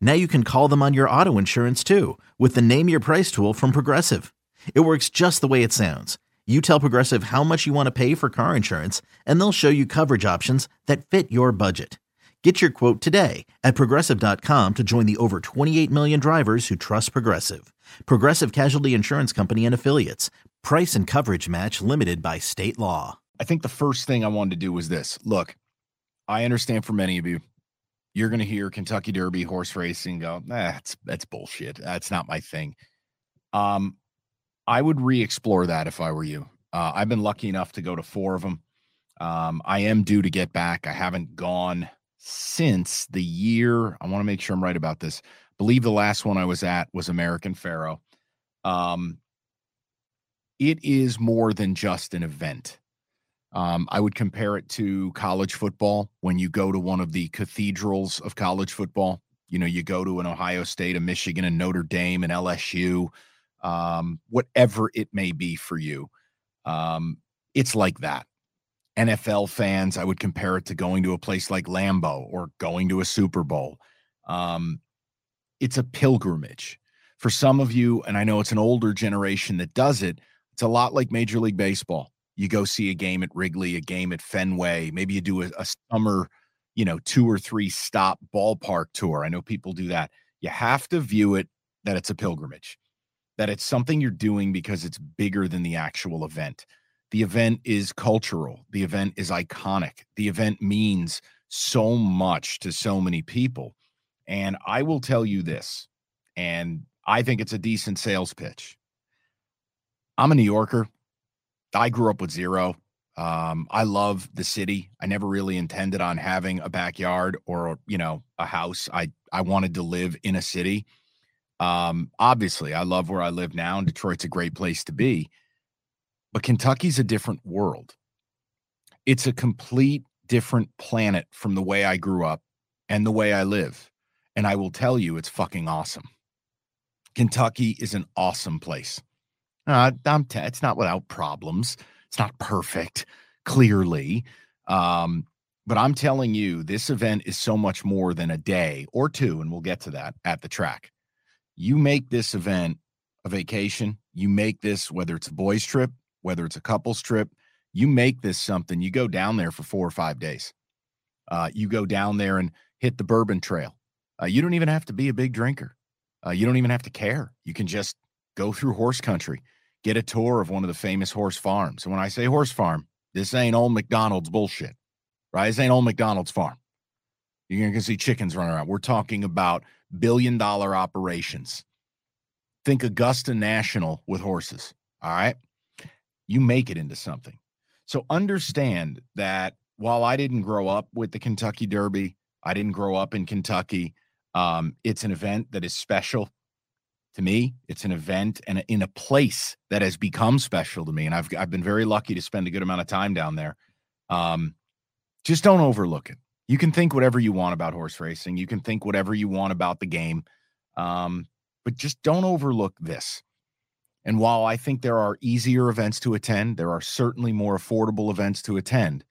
Now you can call them on your auto insurance too with the Name Your Price tool from Progressive. It works just the way it sounds. You tell Progressive how much you want to pay for car insurance, and they'll show you coverage options that fit your budget. Get your quote today at progressive.com to join the over 28 million drivers who trust Progressive. Progressive Casualty Insurance Company and Affiliates. Price and coverage match limited by state law. I think the first thing I wanted to do was this. Look, I understand for many of you, you're going to hear Kentucky Derby horse racing go, that's that's bullshit. That's not my thing. Um, I would re-explore that if I were you. Uh, I've been lucky enough to go to four of them. Um, I am due to get back. I haven't gone since the year. I want to make sure I'm right about this. I believe the last one I was at was American Pharoah. Um, it is more than just an event. Um, I would compare it to college football when you go to one of the cathedrals of college football. You know, you go to an Ohio State, a Michigan, a Notre Dame, an LSU, um, whatever it may be for you. Um, it's like that. NFL fans, I would compare it to going to a place like Lambeau or going to a Super Bowl. Um, it's a pilgrimage. For some of you, and I know it's an older generation that does it, it's a lot like Major League Baseball you go see a game at Wrigley, a game at Fenway. Maybe you do a, a summer, you know, two or three stop ballpark tour. I know people do that. You have to view it that it's a pilgrimage, that it's something you're doing because it's bigger than the actual event. The event is cultural, the event is iconic, the event means so much to so many people. And I will tell you this, and I think it's a decent sales pitch. I'm a New Yorker. I grew up with zero. Um, I love the city. I never really intended on having a backyard or you know a house. I I wanted to live in a city. Um, obviously, I love where I live now, and Detroit's a great place to be. But Kentucky's a different world. It's a complete different planet from the way I grew up and the way I live. And I will tell you, it's fucking awesome. Kentucky is an awesome place. Uh, I'm t- it's not without problems. It's not perfect, clearly. Um, but I'm telling you, this event is so much more than a day or two, and we'll get to that at the track. You make this event a vacation. You make this, whether it's a boys' trip, whether it's a couple's trip, you make this something. You go down there for four or five days. Uh, you go down there and hit the bourbon trail. Uh, you don't even have to be a big drinker. Uh, you don't even have to care. You can just go through horse country get a tour of one of the famous horse farms. And when I say horse farm, this ain't old MacDonald's bullshit, right? This ain't old MacDonald's farm. You're to see chickens running around. We're talking about billion dollar operations. Think Augusta National with horses. All right. You make it into something. So understand that while I didn't grow up with the Kentucky Derby, I didn't grow up in Kentucky. Um, it's an event that is special to me it's an event and in a place that has become special to me and i've i've been very lucky to spend a good amount of time down there. Um just don't overlook it. You can think whatever you want about horse racing. You can think whatever you want about the game. Um but just don't overlook this. And while i think there are easier events to attend there are certainly more affordable events to attend.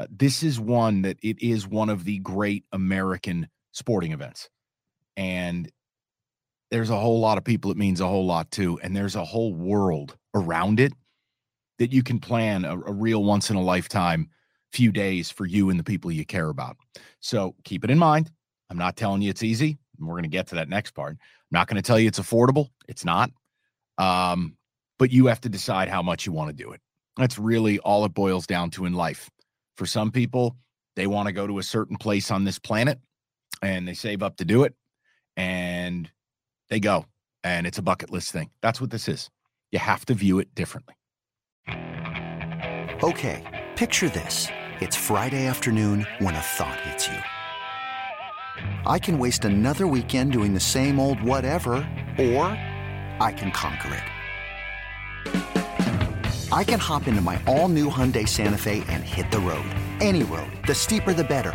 Uh, this is one that it is one of the great american sporting events. And there's a whole lot of people it means a whole lot to and there's a whole world around it that you can plan a, a real once in a lifetime few days for you and the people you care about. So keep it in mind i'm not telling you it's easy we're going to get to that next part. I'm not going to tell you it's affordable it's not um, but you have to decide how much you want to do it. That's really all it boils down to in life. For some people they want to go to a certain place on this planet and they save up to do it and they go. and it's a bucket list thing. That's what this is. You have to view it differently. Okay, picture this. It's Friday afternoon when a thought hits you. I can waste another weekend doing the same old whatever, or I can conquer it. I can hop into my all new Hyundai Santa Fe and hit the road. Any road. The steeper, the better.